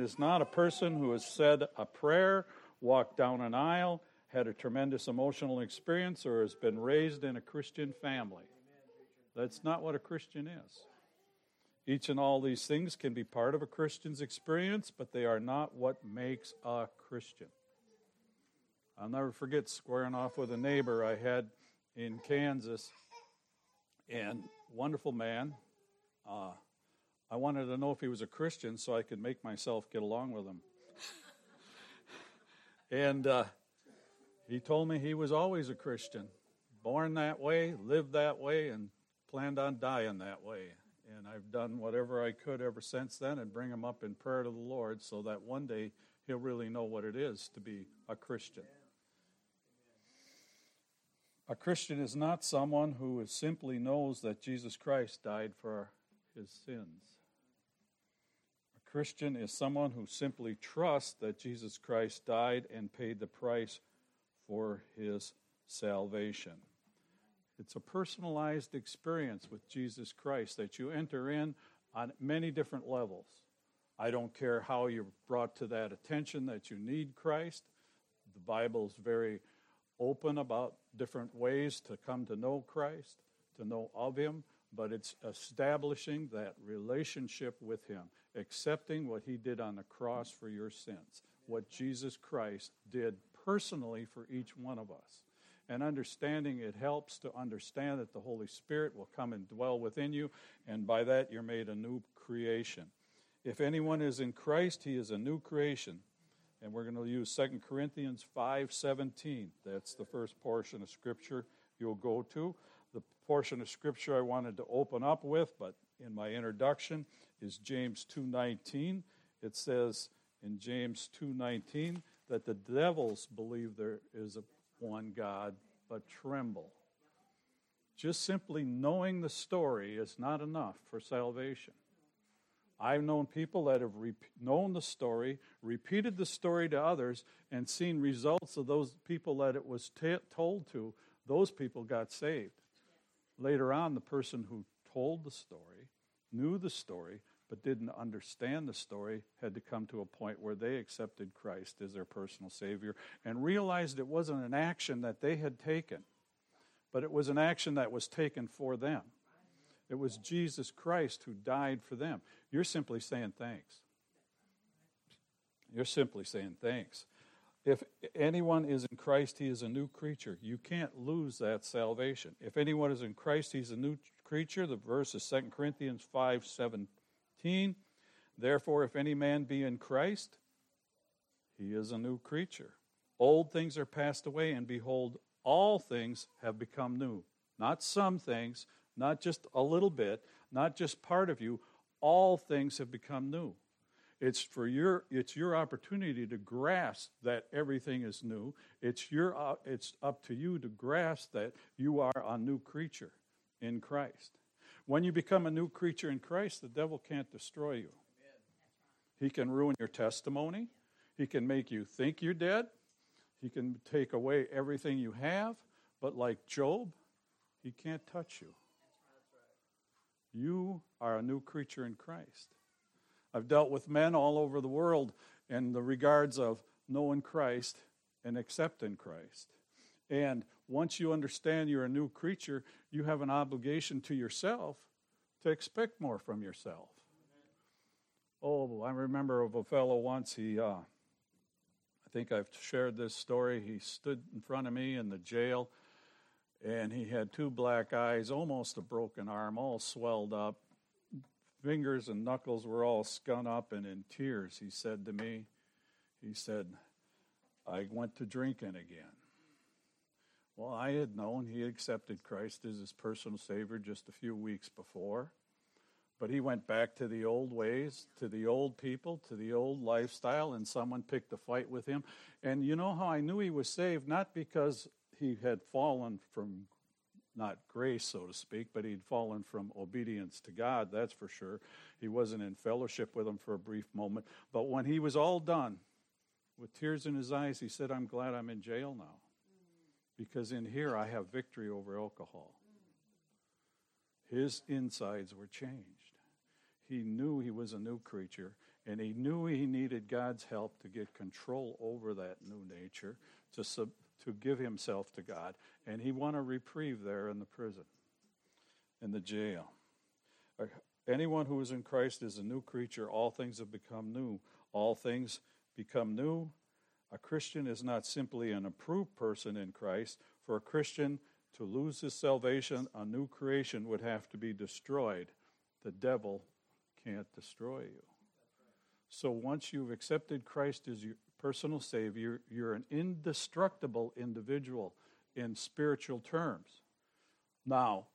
is not a person who has said a prayer, walked down an aisle, had a tremendous emotional experience, or has been raised in a Christian family. That's not what a Christian is. Each and all these things can be part of a Christian's experience, but they are not what makes a Christian. I'll never forget squaring off with a neighbor I had in Kansas, and wonderful man. Uh, I wanted to know if he was a Christian so I could make myself get along with him. and uh, he told me he was always a Christian, born that way, lived that way, and planned on dying that way. And I've done whatever I could ever since then and bring him up in prayer to the Lord so that one day he'll really know what it is to be a Christian. A Christian is not someone who simply knows that Jesus Christ died for his sins. Christian is someone who simply trusts that Jesus Christ died and paid the price for his salvation. It's a personalized experience with Jesus Christ that you enter in on many different levels. I don't care how you're brought to that attention that you need Christ. The Bible is very open about different ways to come to know Christ, to know of Him, but it's establishing that relationship with Him, accepting what He did on the cross for your sins, what Jesus Christ did personally for each one of us. And understanding it helps to understand that the Holy Spirit will come and dwell within you, and by that you're made a new creation. If anyone is in Christ, he is a new creation. And we're going to use 2 Corinthians 5:17. That's the first portion of scripture you'll go to. The portion of scripture I wanted to open up with, but in my introduction is James 2:19. It says in James 2:19 that the devils believe there is one God, but tremble. Just simply knowing the story is not enough for salvation. I've known people that have re- known the story, repeated the story to others, and seen results of those people that it was t- told to. Those people got saved. Later on, the person who told the story, knew the story, but didn't understand the story, had to come to a point where they accepted Christ as their personal Savior and realized it wasn't an action that they had taken, but it was an action that was taken for them. It was Jesus Christ who died for them. You're simply saying thanks. You're simply saying thanks. If anyone is in Christ, he is a new creature. You can't lose that salvation. If anyone is in Christ, he's a new creature. The verse is 2 Corinthians 5 17. Therefore, if any man be in Christ, he is a new creature. Old things are passed away, and behold, all things have become new. Not some things, not just a little bit, not just part of you. All things have become new. It's for your it's your opportunity to grasp that everything is new. It's your uh, it's up to you to grasp that you are a new creature in Christ. When you become a new creature in Christ, the devil can't destroy you. He can ruin your testimony. He can make you think you're dead. He can take away everything you have. But like Job, he can't touch you. You are a new creature in Christ. I've dealt with men all over the world in the regards of knowing Christ and accepting Christ. And once you understand you're a new creature, you have an obligation to yourself to expect more from yourself. Oh, I remember of a fellow once, he, uh, I think I've shared this story. He stood in front of me in the jail and he had two black eyes, almost a broken arm, all swelled up. Fingers and knuckles were all scun up and in tears. He said to me, He said, I went to drinking again. Well, I had known he accepted Christ as his personal Savior just a few weeks before. But he went back to the old ways, to the old people, to the old lifestyle, and someone picked a fight with him. And you know how I knew he was saved? Not because he had fallen from not grace, so to speak, but he'd fallen from obedience to God, that's for sure. He wasn't in fellowship with him for a brief moment. But when he was all done, with tears in his eyes, he said, I'm glad I'm in jail now. Because in here I have victory over alcohol. His insides were changed. He knew he was a new creature, And he knew he needed God's help to get control over that new nature, to, sub, to give himself to God. And he won a reprieve there in the prison, in the jail. Anyone who is in Christ is a new creature. All things have become new. All things become new. A Christian is not simply an approved person in Christ. For a Christian to lose his salvation, a new creation would have to be destroyed. The devil can't destroy you. So once you've accepted Christ as your personal Savior, you're an indestructible individual in spiritual terms. Now,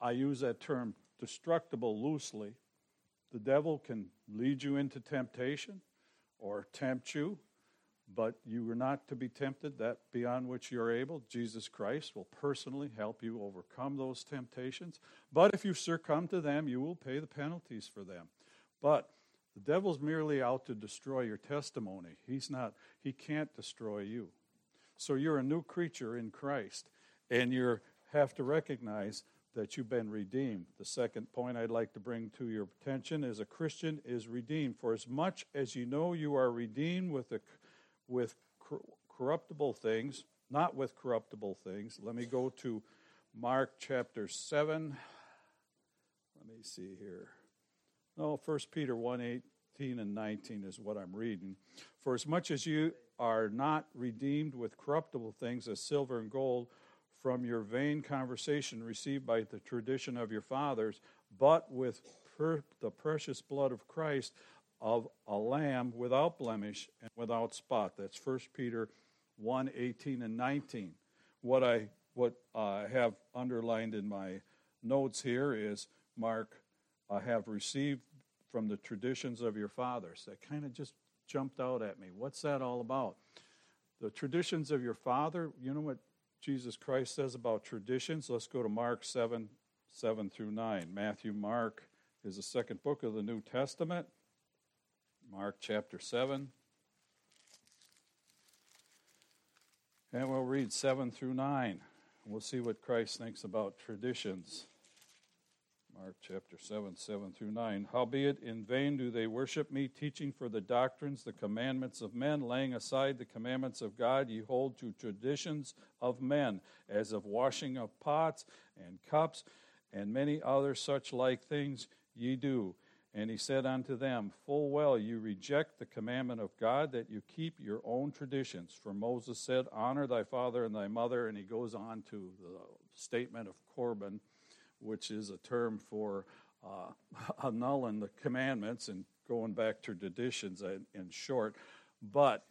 I use that term destructible loosely. The devil can lead you into temptation or tempt you, but you are not to be tempted that beyond which you're able. Jesus Christ will personally help you overcome those temptations. But if you succumb to them, you will pay the penalties for them. But the devil's merely out to destroy your testimony. He's not, he can't destroy you. So you're a new creature in Christ, and you have to recognize that you've been redeemed. The second point I'd like to bring to your attention is a Christian is redeemed. For as much as you know you are redeemed with, the, with corruptible things, not with corruptible things, let me go to Mark chapter 7. Let me see here. No, 1 Peter 1 18 and 19 is what I'm reading. For as much as you are not redeemed with corruptible things as silver and gold from your vain conversation received by the tradition of your fathers, but with per- the precious blood of Christ of a lamb without blemish and without spot. That's 1 Peter 1 18 and 19. What I what I have underlined in my notes here is Mark, I have received from the traditions of your fathers. That kind of just jumped out at me. What's that all about? The traditions of your father, you know what Jesus Christ says about traditions? Let's go to Mark 7 7 through 9. Matthew, Mark is the second book of the New Testament. Mark chapter 7. And we'll read 7 through 9. We'll see what Christ thinks about traditions. Mark chapter 7, 7 through 9. Howbeit, in vain do they worship me, teaching for the doctrines, the commandments of men, laying aside the commandments of God, ye hold to traditions of men, as of washing of pots and cups, and many other such like things ye do. And he said unto them, Full well you reject the commandment of God that you keep your own traditions. For Moses said, Honor thy father and thy mother. And he goes on to the statement of Corban which is a term for uh, annulling the commandments and going back to traditions in, in short. But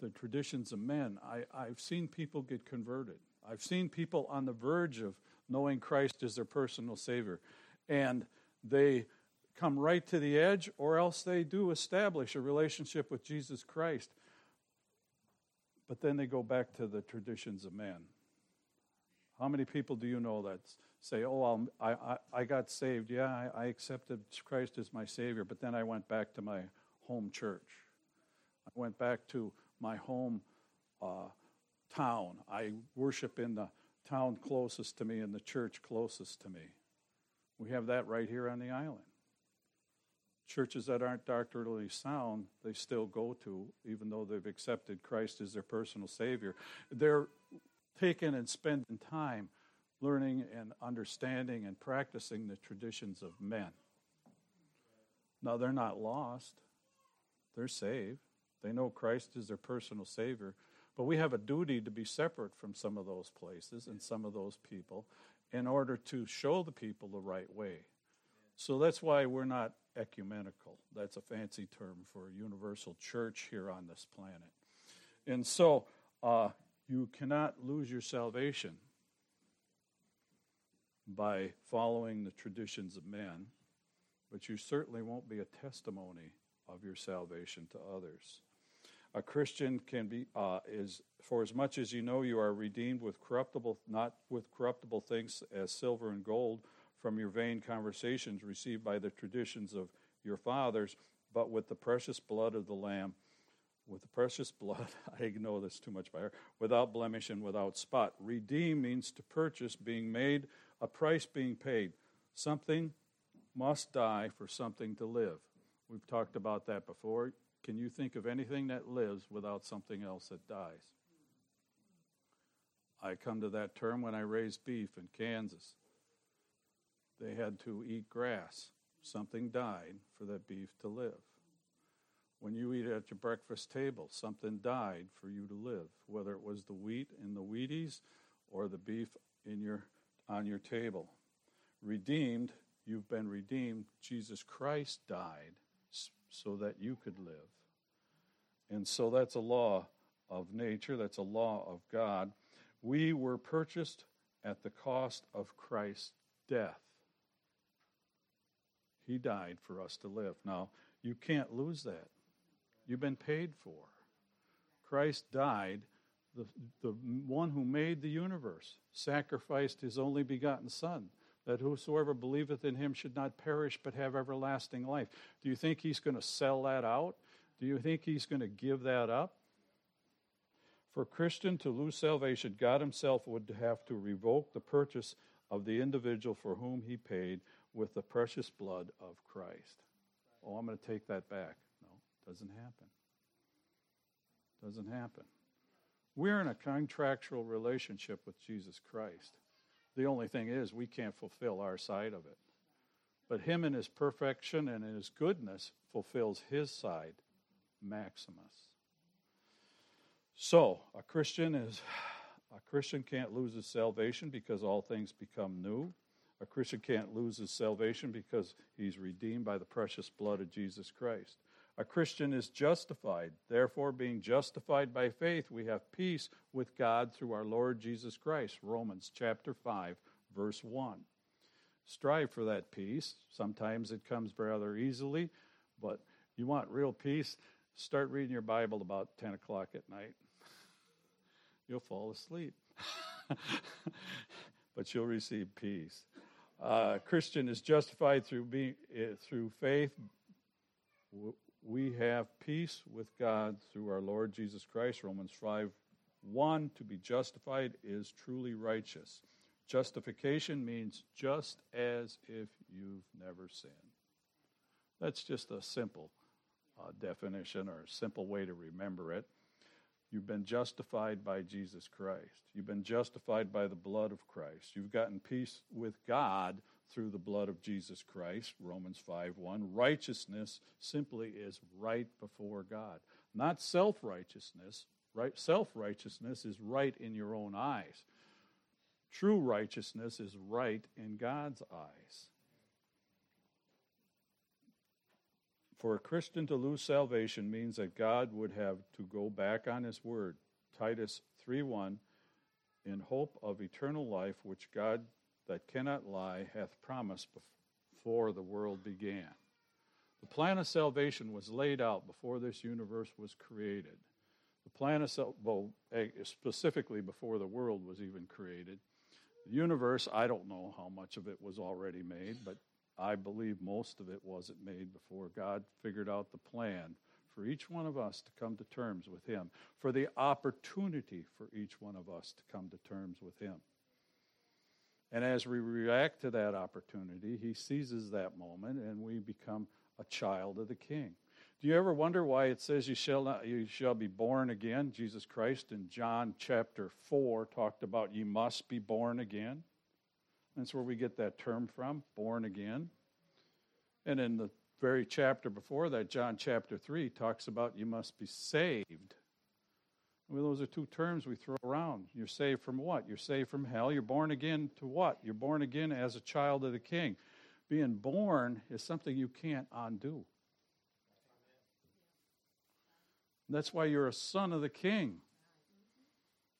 the traditions of men, I, I've seen people get converted. I've seen people on the verge of knowing Christ as their personal Savior. And they come right to the edge, or else they do establish a relationship with Jesus Christ. But then they go back to the traditions of men. How many people do you know that say, Oh, i I, I got saved. Yeah, I, I accepted Christ as my Savior, but then I went back to my home church. I went back to my home uh, town. I worship in the town closest to me and the church closest to me. We have that right here on the island. Churches that aren't doctrinally sound, they still go to, even though they've accepted Christ as their personal Savior. They're taken and spending time learning and understanding and practicing the traditions of men. Now, they're not lost, they're saved. They know Christ is their personal Savior. But we have a duty to be separate from some of those places and some of those people in order to show the people the right way. So that's why we're not ecumenical. That's a fancy term for a universal church here on this planet. And so uh, you cannot lose your salvation by following the traditions of men, but you certainly won't be a testimony of your salvation to others. A Christian can be uh, is for as much as you know you are redeemed with corruptible, not with corruptible things as silver and gold from your vain conversations received by the traditions of your fathers, but with the precious blood of the Lamb with the precious blood, I know this too much by heart, without blemish and without spot. Redeem means to purchase, being made, a price being paid, something must die for something to live. We've talked about that before. Can you think of anything that lives without something else that dies? I come to that term when I raised beef in Kansas. They had to eat grass. Something died for that beef to live. When you eat at your breakfast table, something died for you to live, whether it was the wheat in the Wheaties or the beef in your, on your table. Redeemed, you've been redeemed. Jesus Christ died so that you could live. And so that's a law of nature, that's a law of God. We were purchased at the cost of Christ's death. He died for us to live. Now, you can't lose that. You've been paid for. Christ died, the, the one who made the universe, sacrificed his only begotten Son, that whosoever believeth in him should not perish but have everlasting life. Do you think he's going to sell that out? Do you think he's going to give that up? For Christian to lose salvation, God himself would have to revoke the purchase of the individual for whom he paid with the precious blood of Christ. Oh, I'm going to take that back. Doesn't happen. Doesn't happen. We're in a contractual relationship with Jesus Christ. The only thing is, we can't fulfill our side of it. But Him in His perfection and in His goodness fulfills His side, Maximus. So, a Christian is a Christian can't lose his salvation because all things become new. A Christian can't lose his salvation because he's redeemed by the precious blood of Jesus Christ. A Christian is justified. Therefore, being justified by faith, we have peace with God through our Lord Jesus Christ. Romans chapter 5, verse 1. Strive for that peace. Sometimes it comes rather easily, but you want real peace, start reading your Bible about 10 o'clock at night. You'll fall asleep, but you'll receive peace. Uh, Christian is justified through, being, uh, through faith we have peace with God through our Lord Jesus Christ. Romans 5 1 to be justified is truly righteous. Justification means just as if you've never sinned. That's just a simple uh, definition or a simple way to remember it. You've been justified by Jesus Christ. You've been justified by the blood of Christ. You've gotten peace with God through the blood of Jesus Christ, Romans 5 1. Righteousness simply is right before God, not self righteousness. Right? Self righteousness is right in your own eyes. True righteousness is right in God's eyes. For a Christian to lose salvation means that God would have to go back on his word. Titus 3 1 in hope of eternal life, which God that cannot lie hath promised before the world began. The plan of salvation was laid out before this universe was created. The plan of well, specifically before the world was even created. The universe, I don't know how much of it was already made, but I believe most of it wasn't made before God figured out the plan for each one of us to come to terms with Him, for the opportunity for each one of us to come to terms with Him. And as we react to that opportunity, he seizes that moment and we become a child of the king. Do you ever wonder why it says you shall not you shall be born again? Jesus Christ in John chapter 4 talked about you must be born again. That's where we get that term from, born again. And in the very chapter before that, John chapter 3 talks about you must be saved. Those are two terms we throw around. You're saved from what? You're saved from hell. You're born again to what? You're born again as a child of the king. Being born is something you can't undo. That's why you're a son of the king.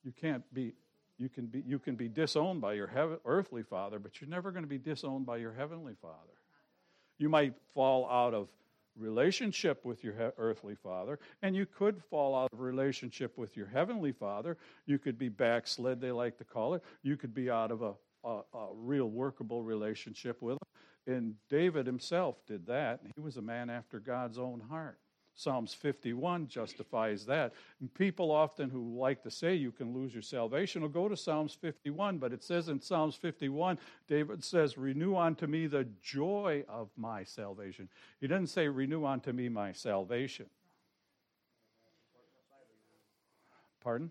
You can't be you can be you can be disowned by your heaven, earthly father, but you're never going to be disowned by your heavenly father. You might fall out of relationship with your earthly father, and you could fall out of relationship with your heavenly father. You could be backslid, they like to call it. You could be out of a, a, a real workable relationship with him. And David himself did that. He was a man after God's own heart. Psalms 51 justifies that. And people often who like to say you can lose your salvation will go to Psalms 51, but it says in Psalms 51, David says, Renew unto me the joy of my salvation. He doesn't say, Renew unto me my salvation. Pardon?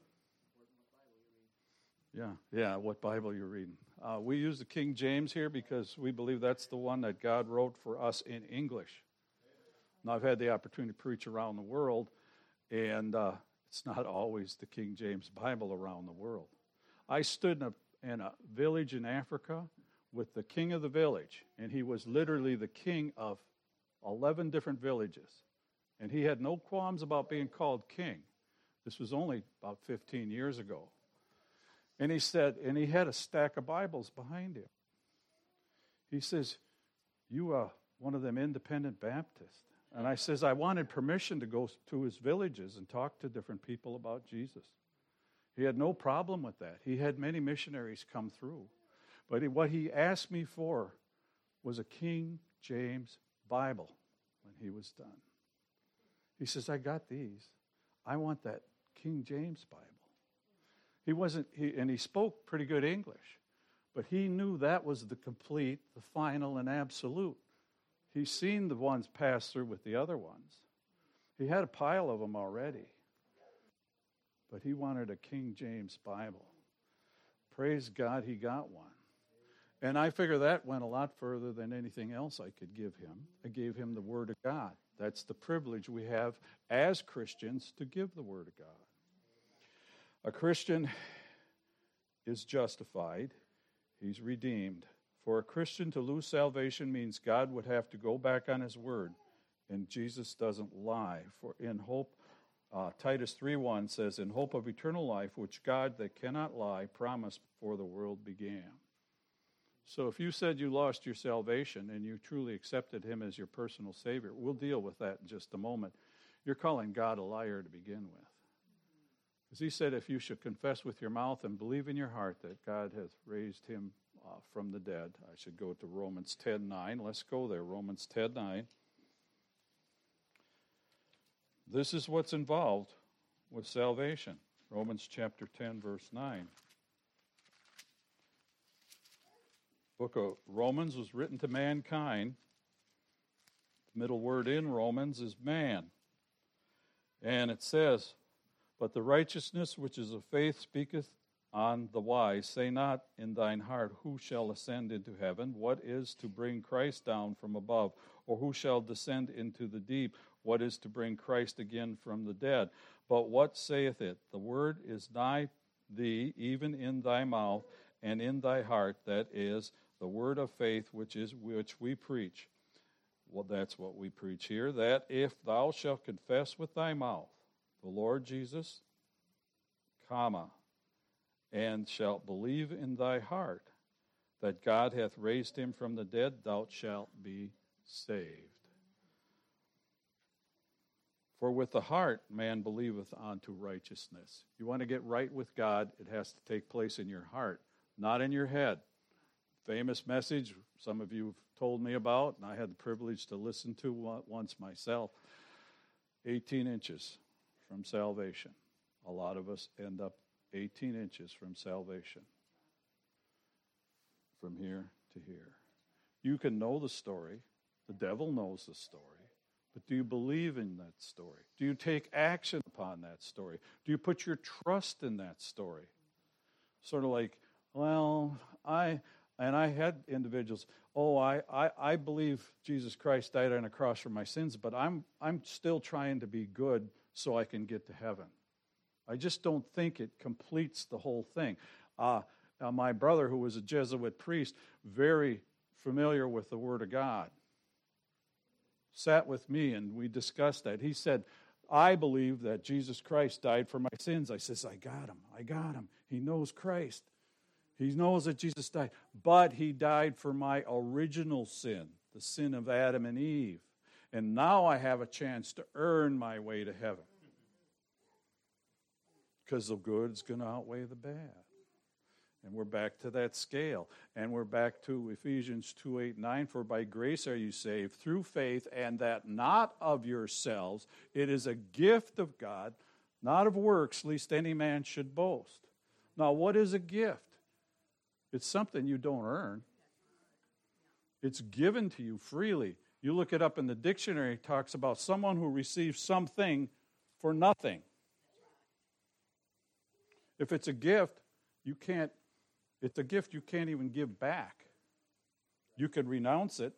Yeah, yeah, what Bible you're reading. Uh, we use the King James here because we believe that's the one that God wrote for us in English. Now, I've had the opportunity to preach around the world, and uh, it's not always the King James Bible around the world. I stood in a, in a village in Africa with the king of the village, and he was literally the king of 11 different villages. And he had no qualms about being called king. This was only about 15 years ago. And he said, and he had a stack of Bibles behind him. He says, You are one of them independent Baptists. And I says, I wanted permission to go to his villages and talk to different people about Jesus. He had no problem with that. He had many missionaries come through. But what he asked me for was a King James Bible when he was done. He says, I got these. I want that King James Bible. He wasn't, he, and he spoke pretty good English, but he knew that was the complete, the final, and absolute. He's seen the ones pass through with the other ones. He had a pile of them already. But he wanted a King James Bible. Praise God, he got one. And I figure that went a lot further than anything else I could give him. I gave him the Word of God. That's the privilege we have as Christians to give the Word of God. A Christian is justified, he's redeemed. For a Christian to lose salvation means God would have to go back on his word, and Jesus doesn't lie. For in hope, uh, Titus 3:1 says, "In hope of eternal life, which God that cannot lie promised before the world began." So if you said you lost your salvation and you truly accepted him as your personal savior, we'll deal with that in just a moment. You're calling God a liar to begin with. Because he said, if you should confess with your mouth and believe in your heart that God has raised him uh, from the dead. I should go to Romans 10 9. Let's go there. Romans 10 9. This is what's involved with salvation. Romans chapter 10, verse 9. Book of Romans was written to mankind. The middle word in Romans is man. And it says, But the righteousness which is of faith speaketh on the wise. Say not in thine heart, Who shall ascend into heaven? What is to bring Christ down from above? Or who shall descend into the deep? What is to bring Christ again from the dead? But what saith it? The word is nigh thee, even in thy mouth and in thy heart. That is the word of faith which is which we preach. Well, that's what we preach here. That if thou shalt confess with thy mouth the Lord Jesus, comma, and shalt believe in thy heart that God hath raised him from the dead, thou shalt be saved. For with the heart man believeth unto righteousness. You want to get right with God, it has to take place in your heart, not in your head. Famous message some of you have told me about, and I had the privilege to listen to once myself 18 inches from salvation. A lot of us end up 18 inches from salvation, from here to here. You can know the story, the devil knows the story, but do you believe in that story? Do you take action upon that story? Do you put your trust in that story? Sort of like, well, I, and I had individuals, oh, I, I, I believe Jesus Christ died on a cross for my sins, but I'm, I'm still trying to be good so I can get to heaven. I just don't think it completes the whole thing. Uh, my brother, who was a Jesuit priest, very familiar with the Word of God, sat with me and we discussed that. He said, I believe that Jesus Christ died for my sins. I says, I got him. I got him. He knows Christ. He knows that Jesus died. But he died for my original sin, the sin of Adam and Eve. And now I have a chance to earn my way to heaven because the good is going to outweigh the bad. And we're back to that scale. And we're back to Ephesians 2 8 9. For by grace are you saved through faith, and that not of yourselves. It is a gift of God, not of works, lest any man should boast. Now, what is a gift? It's something you don't earn, it's given to you freely. You look it up in the dictionary, it talks about someone who receives something for nothing. If it's a gift, you can't, it's a gift you can't even give back. You could renounce it,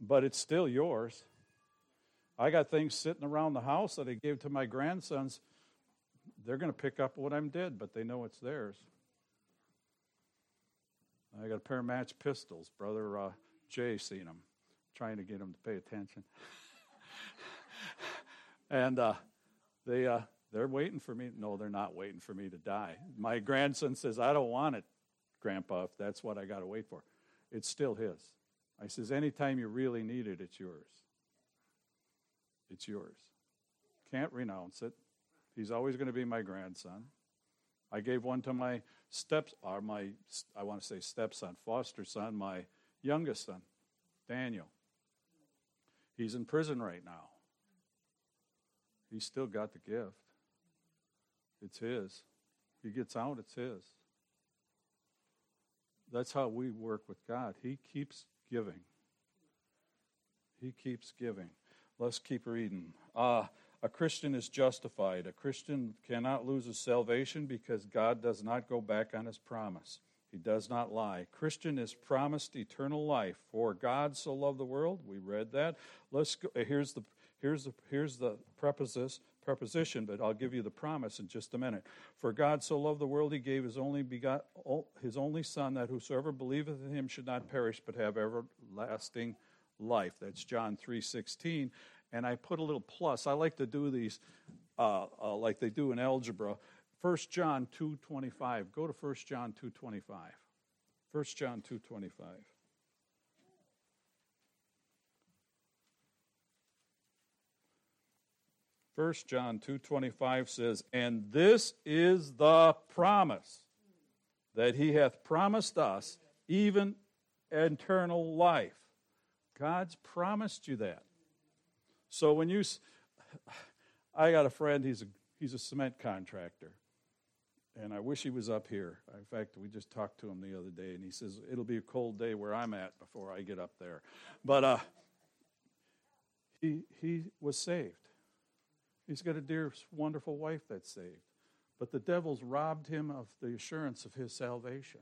but it's still yours. I got things sitting around the house that I gave to my grandsons. They're going to pick up what I'm did, but they know it's theirs. I got a pair of match pistols. Brother uh, Jay seen them, trying to get them to pay attention. and uh, they uh, they're waiting for me. No, they're not waiting for me to die. My grandson says, "I don't want it, Grandpa. If that's what I got to wait for, it's still his." I says, "Anytime you really need it, it's yours. It's yours. Can't renounce it. He's always going to be my grandson." I gave one to my steps, or my, I want to say stepson, foster son, my youngest son, Daniel. He's in prison right now. He's still got the gift. It's his. He gets out, it's his. That's how we work with God. He keeps giving. He keeps giving. Let's keep reading. Uh, a Christian is justified. A Christian cannot lose his salvation because God does not go back on his promise. He does not lie. Christian is promised eternal life. For God so loved the world. We read that. Let's go. Here's the here's the here's the preposition preposition, but I'll give you the promise in just a minute. For God so loved the world, he gave his only begot his only son that whosoever believeth in him should not perish but have everlasting life. That's John 3:16 and I put a little plus. I like to do these uh, uh, like they do in algebra. 1 John 2.25. Go to 1 John 2.25. 1 John 2.25. First John 2:25 says, "And this is the promise that he hath promised us, even eternal life." God's promised you that. So when you, I got a friend. He's a he's a cement contractor, and I wish he was up here. In fact, we just talked to him the other day, and he says it'll be a cold day where I'm at before I get up there. But uh, he he was saved. He's got a dear, wonderful wife that's saved, but the devil's robbed him of the assurance of his salvation.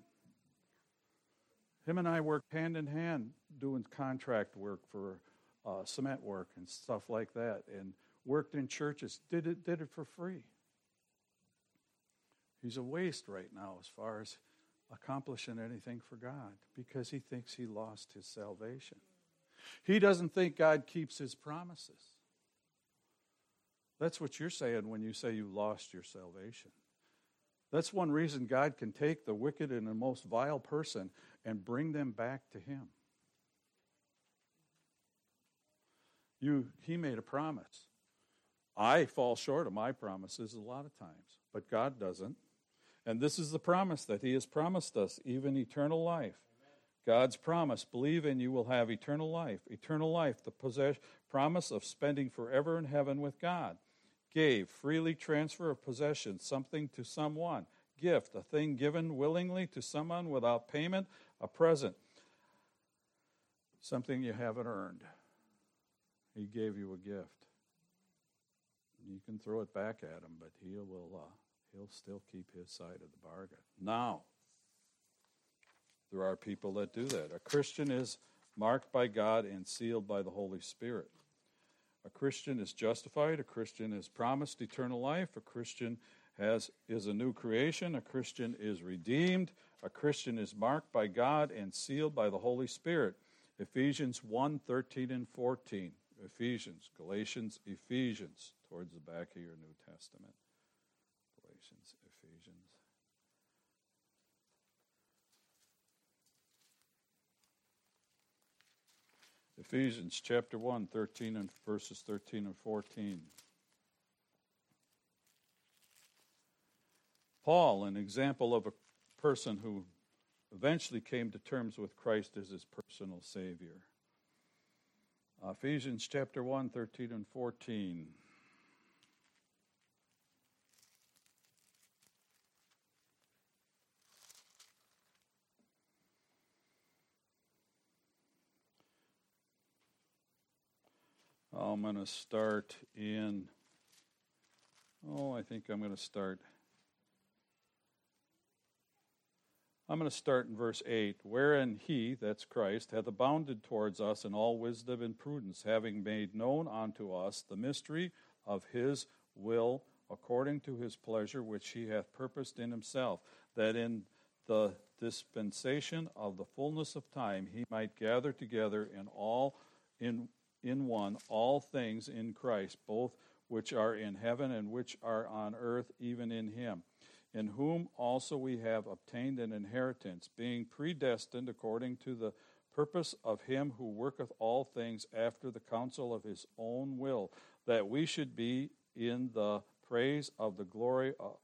Him and I worked hand in hand doing contract work for uh, cement work and stuff like that, and worked in churches. Did it did it for free. He's a waste right now as far as accomplishing anything for God because he thinks he lost his salvation. He doesn't think God keeps his promises. That's what you're saying when you say you lost your salvation. That's one reason God can take the wicked and the most vile person and bring them back to him. You, he made a promise. I fall short of my promises a lot of times, but God doesn't. And this is the promise that He has promised us, even eternal life. God's promise believe and you will have eternal life. Eternal life, the possess- promise of spending forever in heaven with God. Gave, freely transfer of possession, something to someone. Gift, a thing given willingly to someone without payment, a present, something you haven't earned. He gave you a gift. You can throw it back at him, but he will uh, he'll still keep his side of the bargain. Now, there are people that do that. A Christian is marked by God and sealed by the Holy Spirit. A Christian is justified, a Christian is promised eternal life, a Christian has is a new creation, a Christian is redeemed, a Christian is marked by God and sealed by the Holy Spirit. Ephesians 1 13 and 14. Ephesians, Galatians, Ephesians, towards the back of your New Testament. Galatians, Ephesians. Ephesians chapter 1, 13 and verses 13 and 14. Paul, an example of a person who eventually came to terms with Christ as his personal Savior. Ephesians chapter 1, 13 and 14. I'm going to start in, oh, I think I'm going to start. I'm going to start in verse 8. Wherein he, that's Christ, hath abounded towards us in all wisdom and prudence, having made known unto us the mystery of his will, according to his pleasure, which he hath purposed in himself, that in the dispensation of the fullness of time he might gather together in all in in one all things in Christ, both which are in heaven and which are on earth, even in him, in whom also we have obtained an inheritance, being predestined according to the purpose of him who worketh all things after the counsel of his own will, that we should be in the praise of the glory of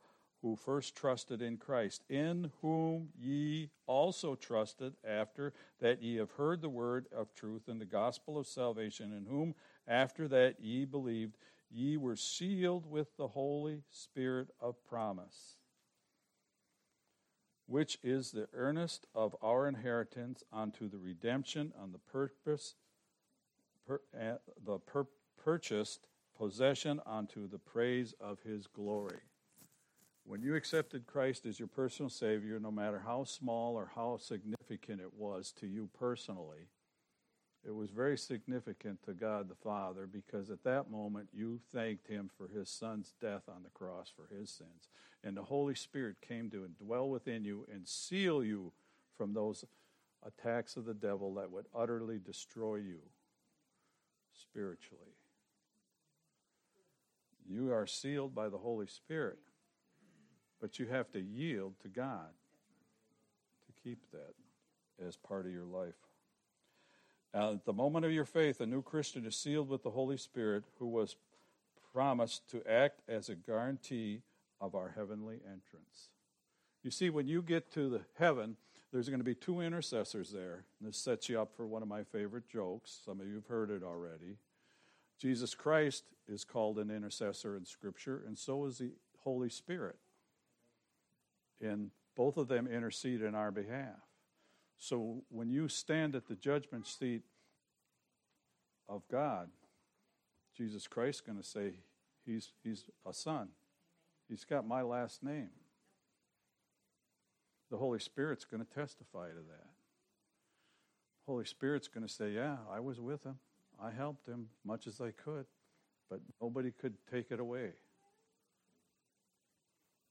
who first trusted in Christ, in whom ye also trusted after that ye have heard the word of truth and the gospel of salvation, in whom after that ye believed, ye were sealed with the Holy Spirit of promise, which is the earnest of our inheritance unto the redemption on the purpose, per, uh, the per, purchased possession unto the praise of his glory. When you accepted Christ as your personal Savior, no matter how small or how significant it was to you personally, it was very significant to God the Father because at that moment you thanked Him for His Son's death on the cross for His sins. And the Holy Spirit came to dwell within you and seal you from those attacks of the devil that would utterly destroy you spiritually. You are sealed by the Holy Spirit. But you have to yield to God to keep that as part of your life. Now, at the moment of your faith, a new Christian is sealed with the Holy Spirit who was promised to act as a guarantee of our heavenly entrance. You see, when you get to the heaven, there's going to be two intercessors there. This sets you up for one of my favorite jokes. Some of you have heard it already. Jesus Christ is called an intercessor in Scripture, and so is the Holy Spirit and both of them intercede in our behalf. So when you stand at the judgment seat of God, Jesus Christ is going to say, he's, he's a son. He's got my last name. The Holy Spirit's going to testify to that. Holy Spirit's going to say, Yeah, I was with him. I helped him much as I could, but nobody could take it away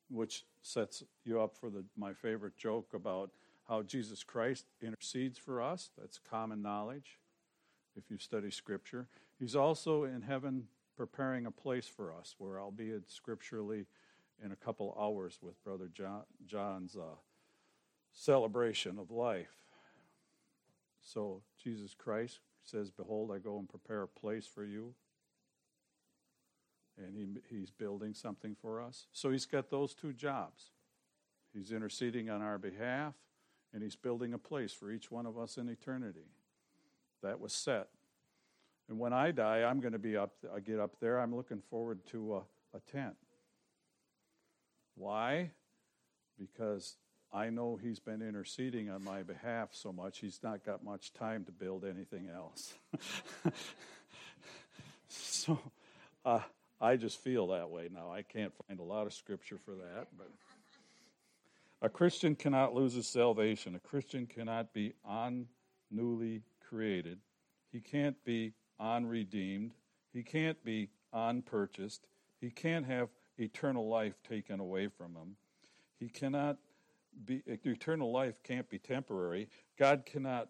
which sets you up for the, my favorite joke about how Jesus Christ intercedes for us. That's common knowledge if you study Scripture. He's also in heaven preparing a place for us, where I'll be scripturally in a couple hours with Brother John, John's uh, celebration of life. So Jesus Christ says, Behold, I go and prepare a place for you and he, he's building something for us. So he's got those two jobs. He's interceding on our behalf, and he's building a place for each one of us in eternity. That was set. And when I die, I'm going to be up. I get up there. I'm looking forward to a, a tent. Why? Because I know he's been interceding on my behalf so much, he's not got much time to build anything else. so, uh, I just feel that way now. I can't find a lot of scripture for that, but a Christian cannot lose his salvation. A Christian cannot be on newly created. He can't be unredeemed. He can't be unpurchased. He can't have eternal life taken away from him. He cannot be eternal life can't be temporary. God cannot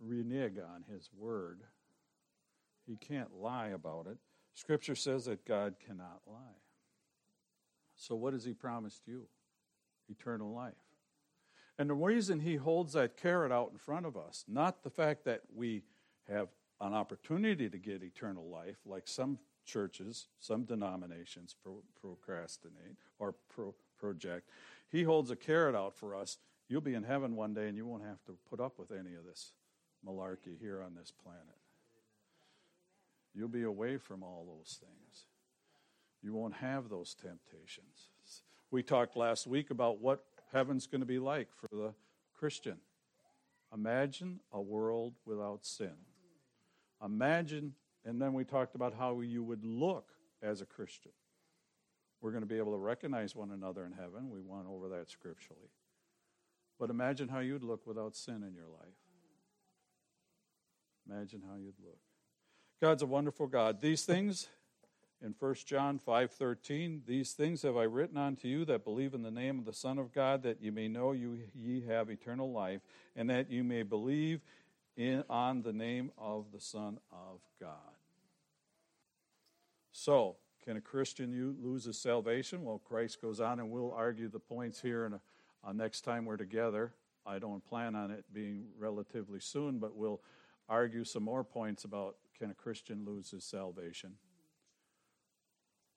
renege on his word. He can't lie about it. Scripture says that God cannot lie. So, what has He promised you? Eternal life. And the reason He holds that carrot out in front of us, not the fact that we have an opportunity to get eternal life, like some churches, some denominations pro- procrastinate or pro- project. He holds a carrot out for us. You'll be in heaven one day and you won't have to put up with any of this malarkey here on this planet. You'll be away from all those things. You won't have those temptations. We talked last week about what heaven's going to be like for the Christian. Imagine a world without sin. Imagine, and then we talked about how you would look as a Christian. We're going to be able to recognize one another in heaven. We went over that scripturally. But imagine how you'd look without sin in your life. Imagine how you'd look. God's a wonderful God. These things in 1 John 5:13, these things have I written unto you that believe in the name of the Son of God that you may know you ye have eternal life and that you may believe in on the name of the Son of God. So, can a Christian lose his salvation? Well, Christ goes on and we'll argue the points here and uh, next time we're together. I don't plan on it being relatively soon, but we'll argue some more points about can a Christian lose his salvation.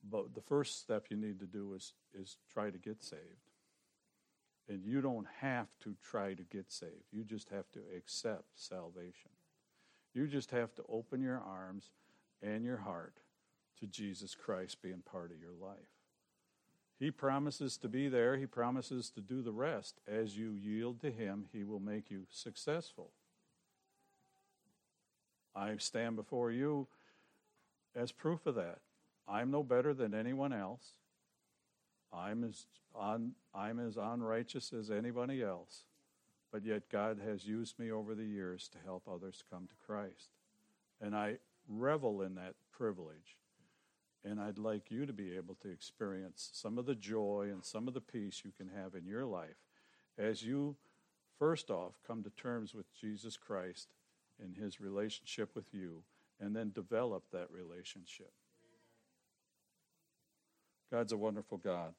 But the first step you need to do is, is try to get saved. And you don't have to try to get saved, you just have to accept salvation. You just have to open your arms and your heart to Jesus Christ being part of your life. He promises to be there, He promises to do the rest. As you yield to Him, He will make you successful. I stand before you as proof of that. I'm no better than anyone else. I'm as I'm as unrighteous as anybody else. But yet God has used me over the years to help others come to Christ. And I revel in that privilege. And I'd like you to be able to experience some of the joy and some of the peace you can have in your life as you, first off, come to terms with Jesus Christ and his relationship with you, and then develop that relationship. God's a wonderful God.